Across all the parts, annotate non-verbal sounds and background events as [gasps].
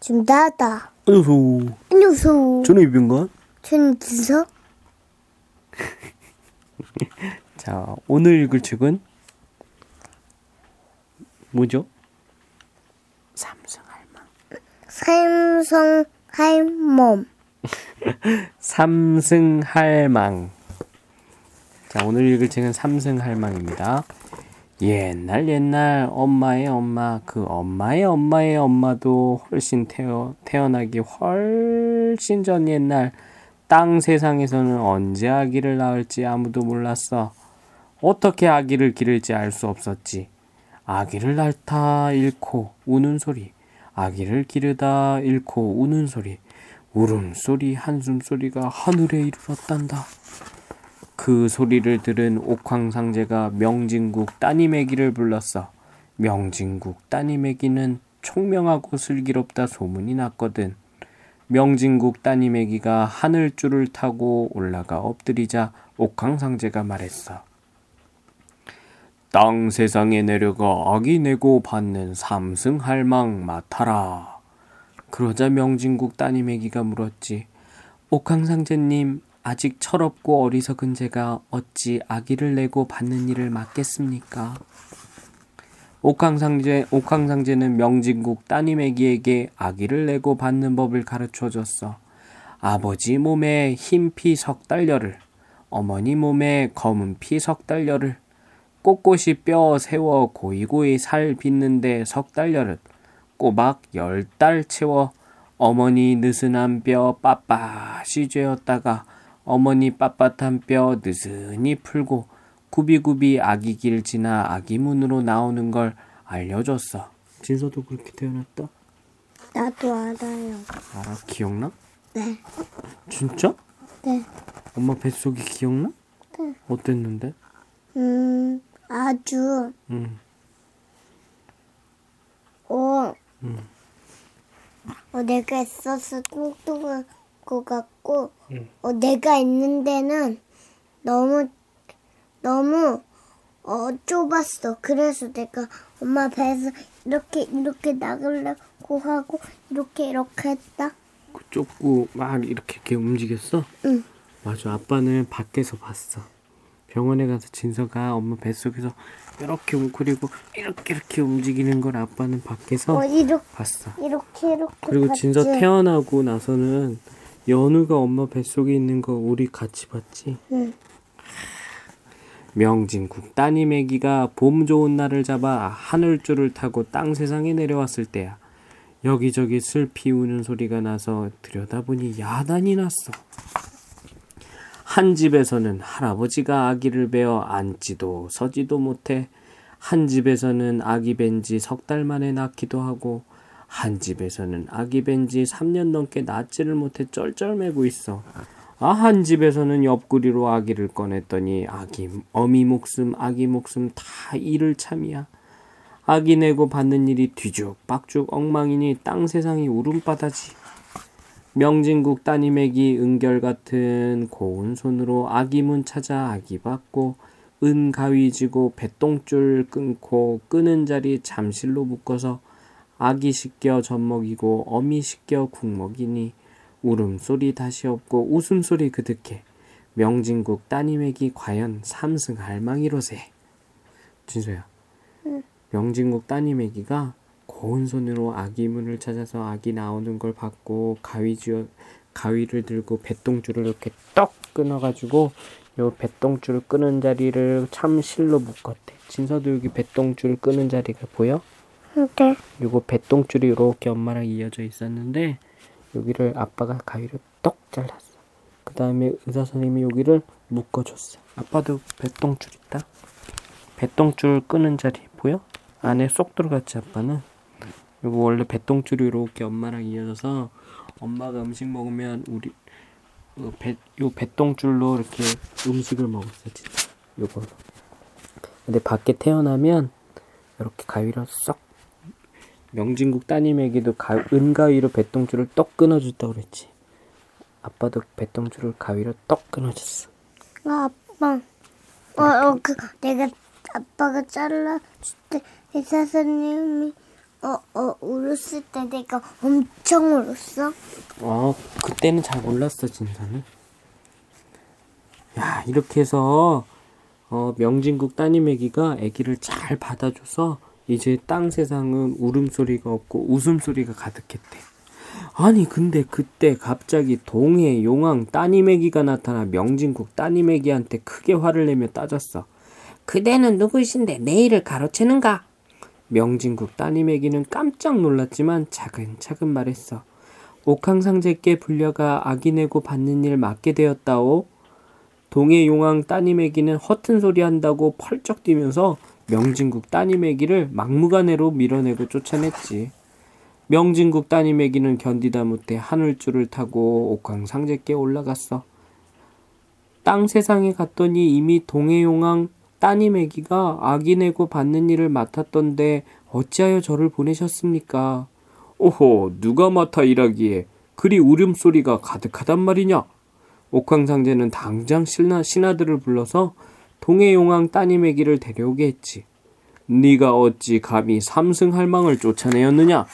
지금 나다. 안녕하세요. 안녕하세요. 저는 이병건. 저는 진서. [laughs] 자, 오늘 읽을 책은 뭐죠? 삼승할망. 삼성 할멈. [laughs] 삼승할망. 자, 오늘 읽을 책은 삼승할망입니다. 옛날 옛날 엄마의 엄마 그 엄마의 엄마의 엄마도 훨씬 태어, 태어나기 훨씬 전 옛날 땅 세상에서는 언제 아기를 낳을지 아무도 몰랐어. 어떻게 아기를 기를지 알 수 없었지. 아기를 낳다 잃고 우는 소리, 아기를 기르다 잃고 우는 소리, 울음소리, 한숨소리가 하늘에 이르렀단다. 그 소리를 들은 옥황상제가 명진국 따님애기를 불렀어. 명진국 따님애기는 총명하고 슬기롭다 소문이 났거든. 명진국 따님애기가 하늘줄을 타고 올라가 엎드리자 옥황상제가 말했어. 땅 세상에 내려가 아기 내고 받는 삼승할망 맡아라. 그러자 명진국 따님애기가 물었지. 옥황상제님, 아직 철없고 어리석은 제가 어찌 아기를 내고 받는 일을 맡겠습니까? 옥황상제, 옥황상제는 명진국 따님애기에게 아기를 내고 받는 법을 가르쳐 줬어. 아버지 몸에 흰 피 석 달려를, 어머니 몸에 검은 피 석 달려를, 꼿꼿이 뼈 세워 고이고이 살 빚는데 석 달려를, 꼬박 열 달 채워 어머니 느슨한 뼈 빳빳이 죄었다가 어머니 빳빳한 뼈 느슨히 풀고 구비구비 아기 길 지나 아기 문으로 나오는 걸 알려줬어. 진서도 그렇게 태어났다? 나도 알아요. 알아? 기억나? 네. 진짜? 네. 엄마 뱃속이 기억나? 네. 어땠는데? 음, 아주, 응. 어, 응. 어, 내가 있어서 뚱뚱한 것 같고, 응. 어, 내가 있는 데는 너무, 너무, 어, 좁았어. 그래서 내가 엄마 배에서 이렇게, 이렇게 나가려고 하고, 이렇게, 이렇게 했다. 그 좁고 막 이렇게 이렇게 움직였어? 응. 맞아. 아빠는 밖에서 봤어. 병원에 가서 진서가 엄마 뱃속에서 이렇게 웅크리고 이렇게 이렇게 움직이는 걸 아빠는 밖에서 어, 이렇게, 봤어. 이렇게, 이렇게. 그리고 봤지? 진서 태어나고 나서는 연우가 엄마 뱃속에 있는 거 우리 같이 봤지? 응. 명진국 따님 애기가 봄 좋은 날을 잡아 하늘줄을 타고 땅 세상에 내려왔을 때야. 여기저기 슬피 우는 소리가 나서 들여다보니 야단이 났어. 한 집에서는 할아버지가 아기를 베어 앉지도 서지도 못해 한 집에서는 아기 벤지 석 달 만에 낳기도 하고 한 집에서는 아기 벤지 3년 넘게 낳지를 못해 쩔쩔매고 있어. 아, 한 집에서는 옆구리로 아기를 꺼냈더니 아기 어미 목숨 아기 목숨 다 이를 참이야. 아기 내고 받는 일이 뒤죽박죽 엉망이니 땅 세상이 울음바다지. 명진국 따님에게 은결 같은 고운 손으로 아기 문 찾아 아기 받고 은 가위 지고 배똥줄 끊고 끄는 자리 잠실로 묶어서 아기 씻겨 젖먹이고 어미 씻겨 국 먹이니 울음소리 다시 없고 웃음소리 그득해 명진국 따님에게 과연 삼승 할망이로세 진서야 명진국 따님애기가 고운 손으로 아기 문을 찾아서 아기 나오는 걸 받고 가위 쥐어 가위를 들고 배똥줄을 이렇게 떡 끊어가지고 요 배똥줄 끄는 자리를 참실로 묶었대. 진서도 여기 배똥줄 끄는 자리가 보여? 네. 요거 배똥줄이 이렇게 엄마랑 이어져 있었는데 여기를 아빠가 가위로 떡 잘랐어. 그 다음에 의사 선생님이 여기를 묶어줬어. 아빠도 배똥줄 있다. 배똥줄 끄는 자리 보여? 안에 쏙 들어갔지 아빠는. 요거 원래 배똥줄이 이렇게 엄마랑 이어져서 엄마가 음식 먹으면 우리 요, 배, 요 배똥줄로 이렇게 음식을 먹었어 진짜 요거. 근데 밖에 태어나면 이렇게 가위로 쏙 명진국 따님에게도 가, 은가위로 배똥줄을 떡 끊어줬다고 그랬지. 아빠도 배똥줄을 가위로 떡 끊어줬어. 아, 아빠. 어, 어, 그, 내가, 아빠가 잘라줄 때, 의사 선생님이 어, 어, 울었을 때 내가 엄청 울었어. 어, 그때는 잘 몰랐어, 진서는. 야, 이렇게 해서, 어, 명진국 따님 애기가 애기를 잘 받아줘서, 이제 땅 세상은 울음소리가 없고 웃음소리가 가득했대. 아니, 근데 그때 갑자기 동해 용왕 따님 애기가 나타나 명진국 따님 애기한테 크게 화를 내며 따졌어. 그대는 누구신데 내 일을 가로채는가? 명진국 따님 애기는 깜짝 놀랐지만 차근차근 말했어. 옥황상제께 불려가 아기 내고 받는 일 맡게 되었다오. 동해 용왕 따님 애기는 허튼 소리 한다고 펄쩍 뛰면서 명진국 따님 애기를 막무가내로 밀어내고 쫓아냈지. 명진국 따님 애기는 견디다 못해 하늘줄을 타고 옥황 상제께 올라갔어. 땅 세상에 갔더니 이미 동해 용왕 따님 애기가 아기 내고 받는 일을 맡았던데 어찌하여 저를 보내셨습니까? 오호, 누가 맡아 일하기에 그리 울음소리가 가득하단 말이냐? 옥황상제는 당장 신하, 신하들을 불러서 동해 용왕 따님 애기를 데려오게 했지. 네가 어찌 감히 삼승 할망을 쫓아내었느냐?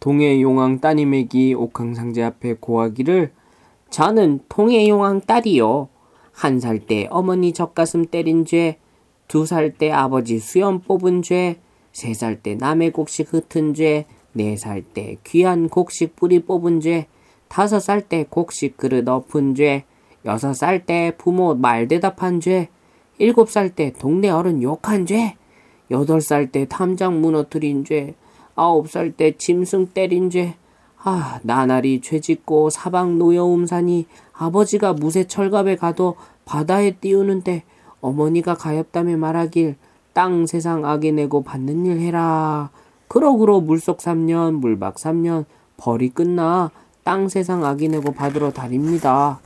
동해 용왕 따님 애기 옥황상제 앞에 고하기를 저는 동해 용왕 딸이요. 한 살 때 어머니 젖가슴 때린 죄, 두 살 때 아버지 수염 뽑은 죄, 세 살 때 남의 곡식 흩은 죄, 네 살 때 귀한 곡식 뿌리 뽑은 죄, 다섯 살 때 곡식 그릇 엎은 죄, 여섯 살 때 부모 말 대답한 죄, 일곱 살 때 동네 어른 욕한 죄, 여덟 살 때 탐장 무너뜨린 죄, 아홉 살 때 짐승 때린 죄, 아, 나날이 죄 짓고 사방 노여움 사니 아버지가 무쇠 철갑에 가도 바다에 띄우는데 어머니가 가엾다며 말하길 땅 세상 악에 내고 받는 일 해라. 그러그러 물속 3년 물박 3년 벌이 끝나 땅 세상 악이 내고 받으러 다닙니다.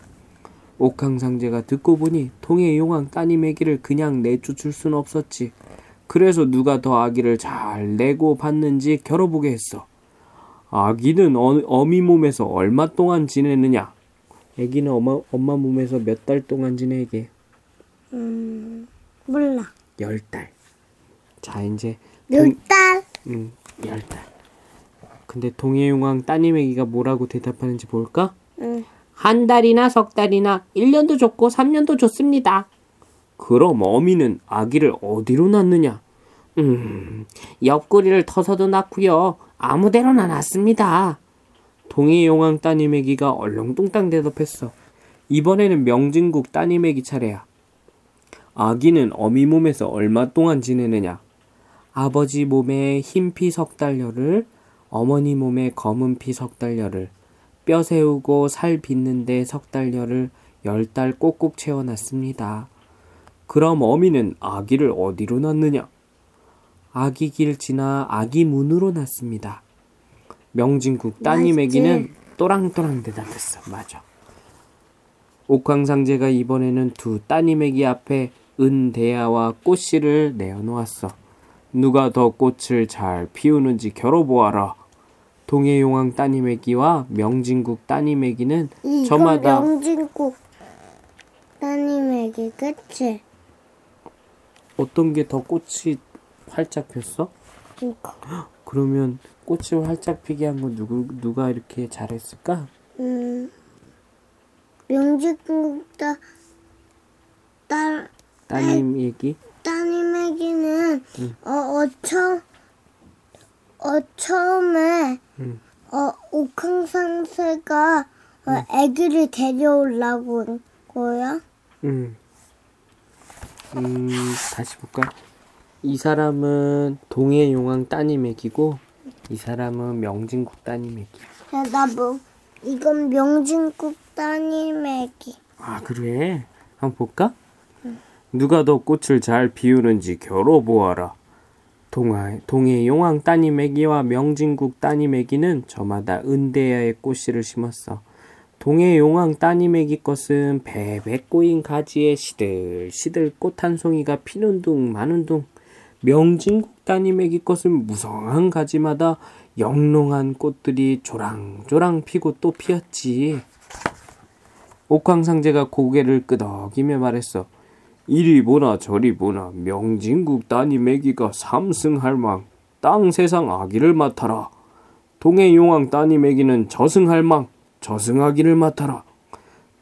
옥황상제가 듣고 보니 통의 용왕 따님 애기를 그냥 내쫓을 순 없었지. 그래서 누가 더 아기를 잘 내고 받는지 겨뤄보게 했어. 아기는 어, 어미 몸에서 얼마 동안 지내느냐? 아기는 엄마, 엄마 몸에서 몇 달 동안 지내게? 음, 몰라. 열 달. 자, 이제 열 달? 음, 열 달. 근데 동해용왕 따님 애기가 뭐라고 대답하는지 볼까? 응. 한 달이나 석 달이나 1년도 좋고 3년도 좋습니다. 그럼 어미는 아기를 어디로 낳느냐? 음, 옆구리를 터서도 낳고요. 아무데로나 낳습니다. 동해용왕 따님 애기가 얼렁뚱땅 대답했어. 이번에는 명진국 따님 애기 차례야. 아기는 어미 몸에서 얼마 동안 지내느냐? 아버지 몸에 흰 피 석 달열을, 어머니 몸에 검은 피 석 달열을, 뼈 세우고 살 빚는데 석 달열을 열달 꼭꼭 채워놨습니다. 그럼 어미는 아기를 어디로 낳느냐? 아기 길 지나 아기 문으로 낳습니다. 명진국 따님에게는 또랑또랑 대답했어. 맞아. 옥황상제가 이번에는 두 따님에게 앞에 은대야와 꽃씨를 내어놓았어. 누가 더 꽃을 잘 피우는지 겨뤄보아라. 동해용왕 따님애기와 명진국 따님애기는 이거 저마다 명진국 따님에게 그치? 어떤 게 더 꽃이 활짝 폈어? 이거. [gasps] 그러면 꽃을 활짝 피게 한 건 누구 누가 이렇게 잘했을까? 음, 명진국 따, 딸, 따님 얘기. 따님에게는 어, 어, 처, 어, 처음에 응. 어, 옥황상세가 어, 아기를 데려오려고 한 거야. 음. 음, 다시 볼까? 이 사람은 동해용왕 따님 애기고 이 사람은 명진국 따님 애기야. 야, 나 뭐, 이건 명진국 따님 아기. 아 그래? 한번 볼까? 누가 더 꽃을 잘 피우는지 겨뤄보아라. 동하, 동해 용왕 따님 애기와 명진국 따님 애기는 저마다 은대야의 꽃씨를 심었어. 동해 용왕 따님 애기 것은 베베 꼬인 가지에 시들시들 꽃 한 송이가 피는 둥 마는 둥. 명진국 따님 애기 것은 무성한 가지마다 영롱한 꽃들이 조랑조랑 피고 또 피었지. 옥황상제가 고개를 끄덕이며 말했어. 이리 보나 저리 보나 명진국 따님 애기가 삼승할망. 땅 세상 아기를 맡아라. 동해 용왕 따님에게는 저승할망 저승아기를 맡아라.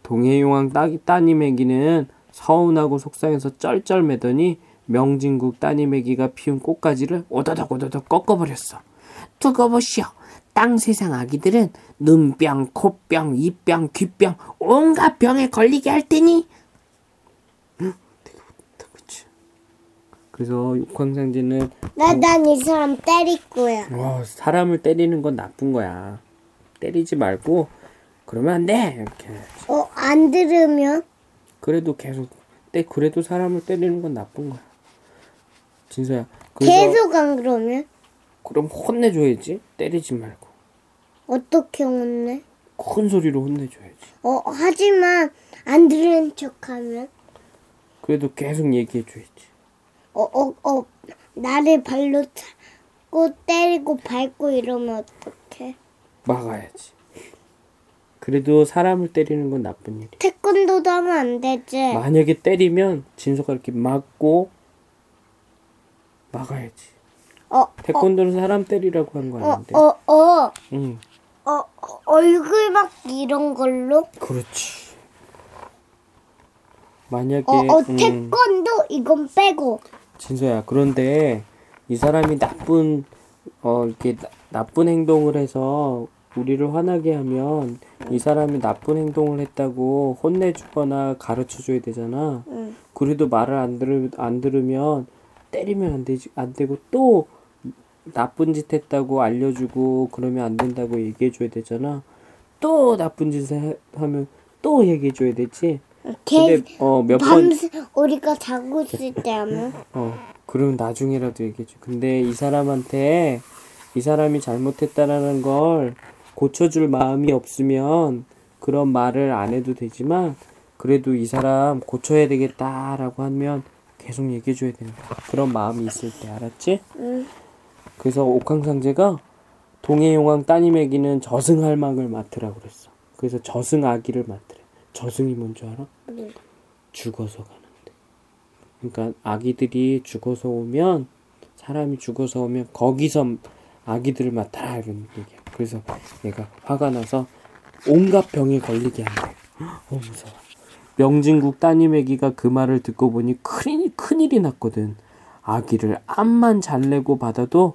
동해 용왕 따, 따님에게는 서운하고 속상해서 쩔쩔매더니 명진국 따님에게가 피운 꽃가지를 오다닥 오다닥 꺾어버렸어. 두고 보시오. 땅 세상 아기들은 눈병, 코병, 입병, 귀병 온갖 병에 걸리게 할 테니. 응, 되게 좋다, 그치? 그래서 육황상제는 난이 사람 때릴 거야. 와, 사람을 때리는 건 나쁜 거야. 때리지 말고 그러면 안 돼. 이렇게. 어, 안 들으면? 그래도 계속 때 그래도 사람을 때리는 건 나쁜 거야. 진서야. 그래서 계속 안 그러면? 그럼 혼내줘야지. 때리지 말고 어떻게 혼내? 큰 소리로 혼내줘야지. 어, 하지만 안 들은 척 하면? 그래도 계속 얘기해줘야지. 어, 어, 어, 나를 발로 차고 때리고 밟고 이러면 어떡해? 막아야지. 그래도 사람을 때리는 건 나쁜 일이야. 태권도도 하면 안 되지. 만약에 때리면 진서가 이렇게 막고 막아야지. 어, 어, 태권도는 사람 때리라고 한거 어, 아닌데. 어, 어, 응. 어, 어, 얼굴 막기 이런 걸로? 그렇지. 만약에 어, 어, 음, 태권도 이건 빼고. 진서야 그런데 이 사람이 나쁜 어 이렇게 나, 나쁜 행동을 해서 우리를 화나게 하면 이 사람이 나쁜 행동을 했다고 혼내주거나 가르쳐줘야 되잖아. 응. 그래도 말을 안 들으 안 들으면 때리면 안 되지 안 되고 또 나쁜 짓 했다고 알려주고 그러면 안 된다고 얘기해줘야 되잖아. 또 나쁜 짓을 해- 하면 또 얘기해줘야 되지. 걔 근데 어몇 번 밤새 우리가 자고 있을 때 하면 어, 그럼 나중에라도 얘기해줘. 근데 이 사람한테 이 사람이 잘못했다라는 걸 고쳐줄 마음이 없으면 그런 말을 안 해도 되지만 그래도 이 사람 고쳐야 되겠다라고 하면 계속 얘기해줘야 거야. 그런 마음이 있을 때 알았지? 응. 그래서 옥황상제가 동해용왕 따님에게는 저승할망을 맡으라고 그랬어. 그래서 저승아기를 맡으래. 저승이 뭔지 알아? 응. 죽어서 가는데. 그러니까 아기들이 죽어서 오면 사람이 죽어서 오면 거기서 아기들을 맡아라 이런 얘기야. 그래서 얘가 화가 나서 온갖 병에 걸리게 한대. 어 무서워. 명진국 따님 애기가 그 말을 듣고 보니 큰일, 큰일이 났거든. 아기를 암만 잘 내고 받아도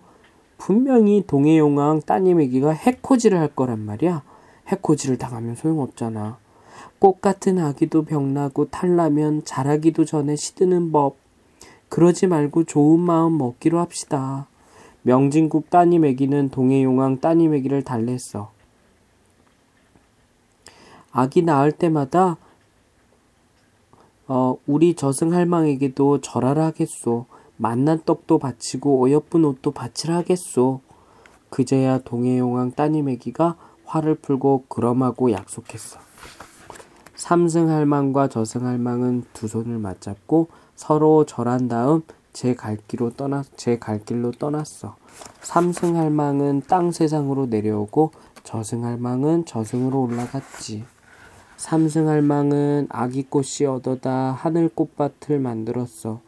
분명히 동해용왕 따님 애기가 해코지를 할 거란 말이야. 해코지를 당하면 소용없잖아. 꽃 같은 아기도 병나고 탈나면 자라기도 전에 시드는 법. 그러지 말고 좋은 마음 먹기로 합시다. 명진국 따님 애기는 동해용왕 따님 애기를 달랬어. 아기 낳을 때마다 어, 우리 저승 할망에게도 절하라 하겠소. 만난 떡도 바치고 어여쁜 옷도 바치라 하겠소. 그제야 동해용왕 따님 애기가 화를 풀고 그럼하고 약속했어. 삼승할망과 저승할망은 두 손을 맞잡고 서로 절한 다음 제 갈 길로 떠나 제 갈 길로 떠났어. 삼승할망은 땅 세상으로 내려오고 저승할망은 저승으로 올라갔지. 삼승할망은 아기꽃이 얻어다 하늘 꽃밭을 만들었어.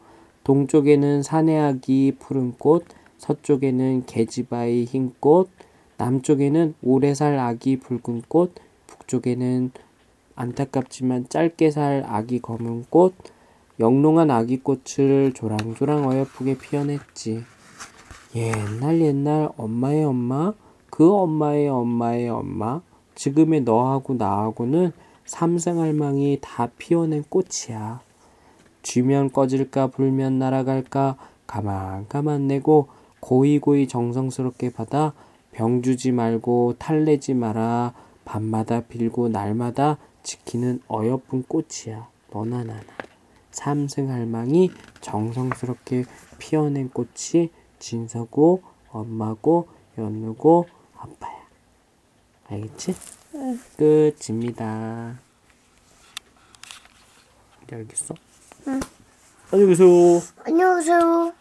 동쪽에는 사내아기 푸른 꽃, 서쪽에는 계지바이 흰 꽃, 남쪽에는 오래 살 아기 붉은 꽃, 북쪽에는 안타깝지만 짧게 살 아기 검은 꽃, 영롱한 아기 꽃을 조랑조랑 어여쁘게 피어냈지. 옛날 옛날 엄마의 엄마, 그 엄마의 엄마의 엄마, 지금의 너하고 나하고는 삼생할망이 다 피어낸 꽃이야. 쥐면 꺼질까 불면 날아갈까 가만 가만 내고 고이고이 정성스럽게 받아 병 주지 말고 탈내지 마라 밤마다 빌고 날마다 지키는 어여쁜 꽃이야 너나 나나 삼승할망이 정성스럽게 피어낸 꽃이 진서고 엄마고 연우고 아빠야 알겠지? 응. 끝입니다 이제 알겠어? 응. 안녕히 계세요 안녕하세요.